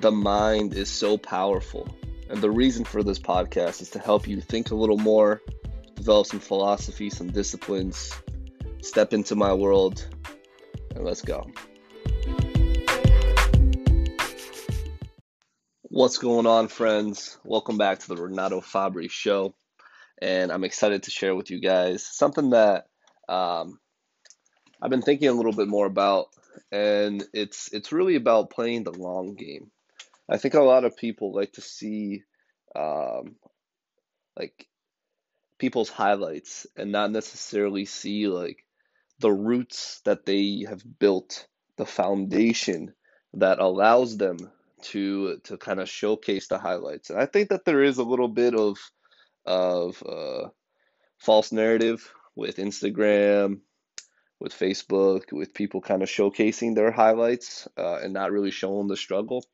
the mind is so powerful. And the reason for this podcast is to help you think a little more, develop some philosophy, some disciplines, step into my world, and let's go. What's going on, friends? Welcome back to the Renato Fabri Show. And I'm excited to share with you guys something that um, I've been thinking a little bit more about, and it's it's really about playing the long game. I think a lot of people like to see um, like people's highlights and not necessarily see like the roots that they have built, the foundation that allows them to to kind of showcase the highlights. And I think that there is a little bit of of uh, false narrative with Instagram, with Facebook, with people kind of showcasing their highlights uh, and not really showing the struggle.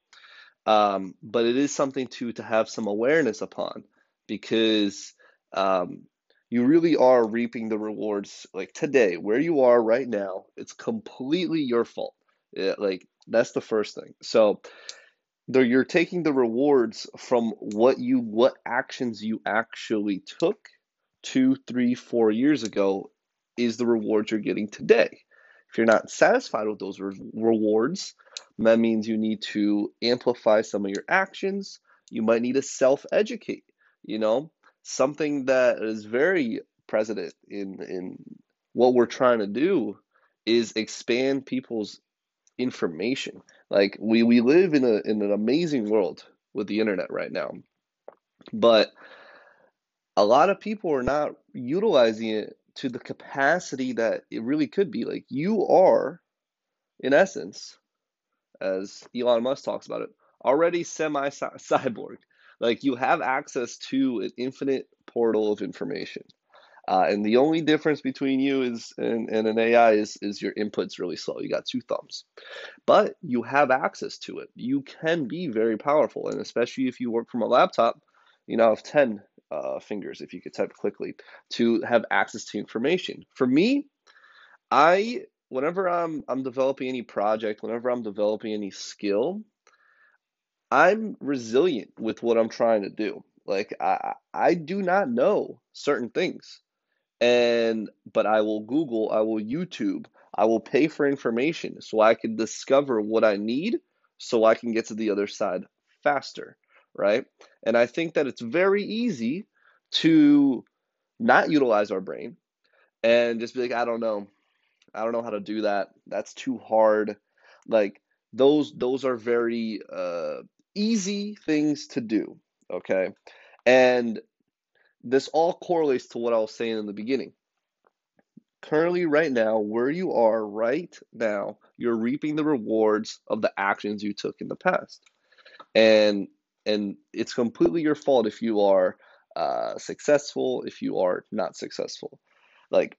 Um, but it is something to to have some awareness upon because um, you really are reaping the rewards like today where you are right now it's completely your fault. Yeah, like that's the first thing. So there you're taking the rewards from what you what actions you actually took two three four years ago is the rewards you're getting today. If you're not satisfied with those re- rewards that means you need to amplify some of your actions you might need to self-educate you know something that is very present in in what we're trying to do is expand people's information like we we live in a in an amazing world with the internet right now. But a lot of people are not utilizing it to the capacity that it really could be. Like you are, in essence, as Elon Musk talks about it, already semi cyborg. Like you have access to an infinite portal of information. Uh, and the only difference between you is and, and an AI is is your input's really slow. You got two thumbs, but you have access to it. You can be very powerful, and especially if you work from a laptop, you now have ten uh, fingers if you could type quickly to have access to information. For me, I whenever I'm I'm developing any project, whenever I'm developing any skill, I'm resilient with what I'm trying to do. Like I I do not know certain things and but I will Google, I will YouTube, I will pay for information so I can discover what I need so I can get to the other side faster, right? And I think that it's very easy to not utilize our brain and just be like, I don't know. I don't know how to do that. That's too hard. Like those those are very uh easy things to do, okay? And this all correlates to what I was saying in the beginning. Currently, right now, where you are right now, you're reaping the rewards of the actions you took in the past. And and it's completely your fault if you are uh, successful, if you are not successful. Like,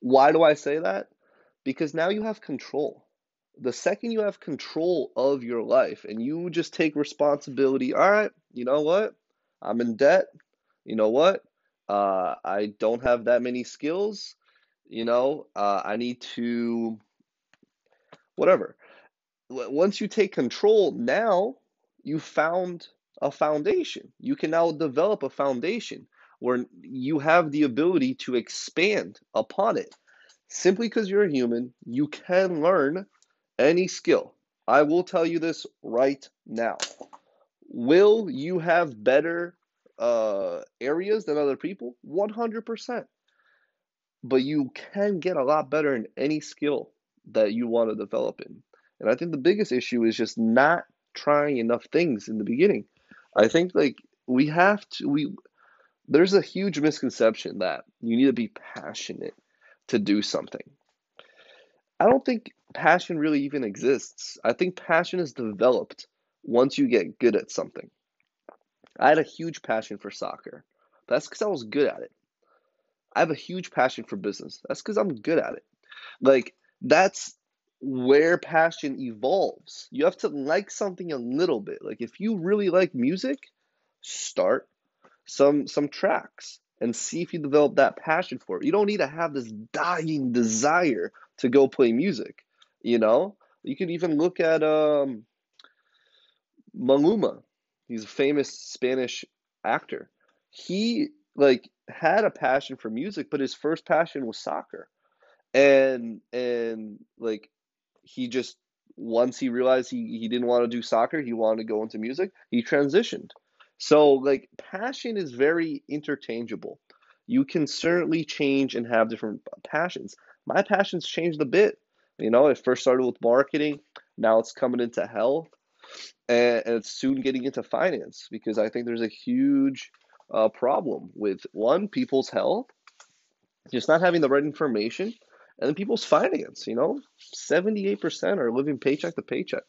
why do I say that? Because now you have control. The second you have control of your life and you just take responsibility, all right, you know what? I'm in debt you know what? Uh, I don't have that many skills. You know, uh, I need to, whatever. Once you take control, now you found a foundation. You can now develop a foundation where you have the ability to expand upon it. Simply because you're a human, you can learn any skill. I will tell you this right now. Will you have better uh, areas than other people? 100%. But you can get a lot better in any skill that you want to develop in. And I think the biggest issue is just not trying enough things in the beginning. I think like we have to we there's a huge misconception that you need to be passionate to do something. I don't think passion really even exists. I think passion is developed once you get good at something. I had a huge passion for soccer. That's because I was good at it. I have a huge passion for business. That's because I'm good at it. Like, that's where passion evolves. You have to like something a little bit. Like, if you really like music, start some some tracks and see if you develop that passion for it. You don't need to have this dying desire to go play music. You know, you can even look at um, Maluma, he's a famous Spanish actor. He like had a passion for music, but his first passion was soccer. And and like he just once he realized he, he didn't want to do soccer, he wanted to go into music, he transitioned. So like passion is very interchangeable. You can certainly change and have different passions. My passions changed a bit. You know, it first started with marketing, now it's coming into health, and, it's soon getting into finance because I think there's a huge uh, problem with one, people's health, just not having the right information, and then people's finance. You know, 78% are living paycheck to paycheck.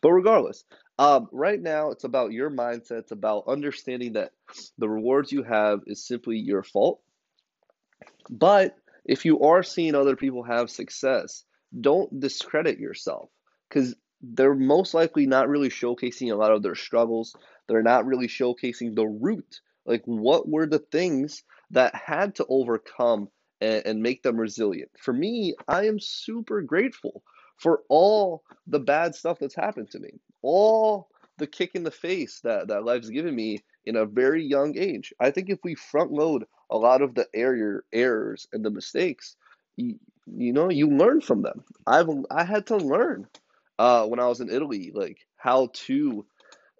But regardless, um, right now it's about your mindset. It's about understanding that the rewards you have is simply your fault. But if you are seeing other people have success, don't discredit yourself because they're most likely not really showcasing a lot of their struggles. They're not really showcasing the root. Like, what were the things that had to overcome and, and make them resilient? For me, I am super grateful for all the bad stuff that's happened to me, all the kick in the face that, that life's given me in a very young age. I think if we front load a lot of the error, errors and the mistakes, you, you know, you learn from them. I've I had to learn uh, when I was in Italy, like how to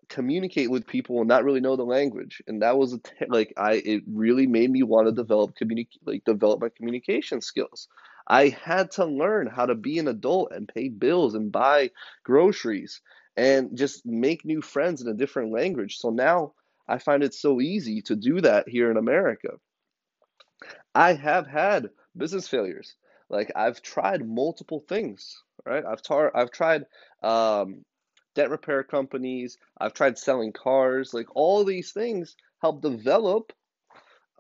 communicate with people and not really know the language, and that was like I it really made me want to develop communicate like develop my communication skills. I had to learn how to be an adult and pay bills and buy groceries and just make new friends in a different language. So now I find it so easy to do that here in America. I have had business failures. Like I've tried multiple things, right? I've tar- I've tried um, debt repair companies. I've tried selling cars. Like all these things help develop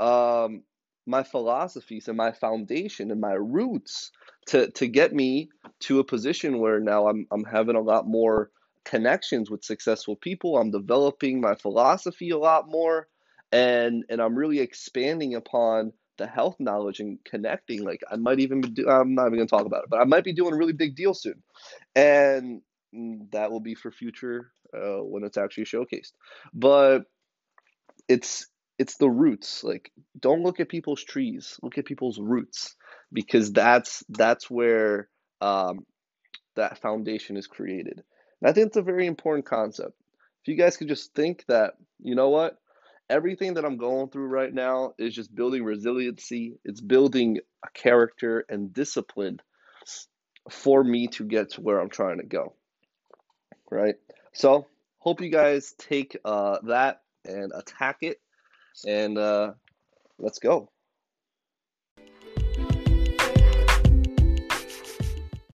um, my philosophies and my foundation and my roots to to get me to a position where now I'm I'm having a lot more connections with successful people. I'm developing my philosophy a lot more and and I'm really expanding upon the health knowledge and connecting. Like I might even do, I'm not even gonna talk about it, but I might be doing a really big deal soon, and that will be for future uh, when it's actually showcased. But it's it's the roots. Like don't look at people's trees, look at people's roots because that's that's where um, that foundation is created. And I think it's a very important concept. If you guys could just think that, you know what, everything that I'm going through right now is just building resiliency. It's building a character and discipline for me to get to where I'm trying to go. Right? So, hope you guys take uh, that and attack it. And uh, let's go.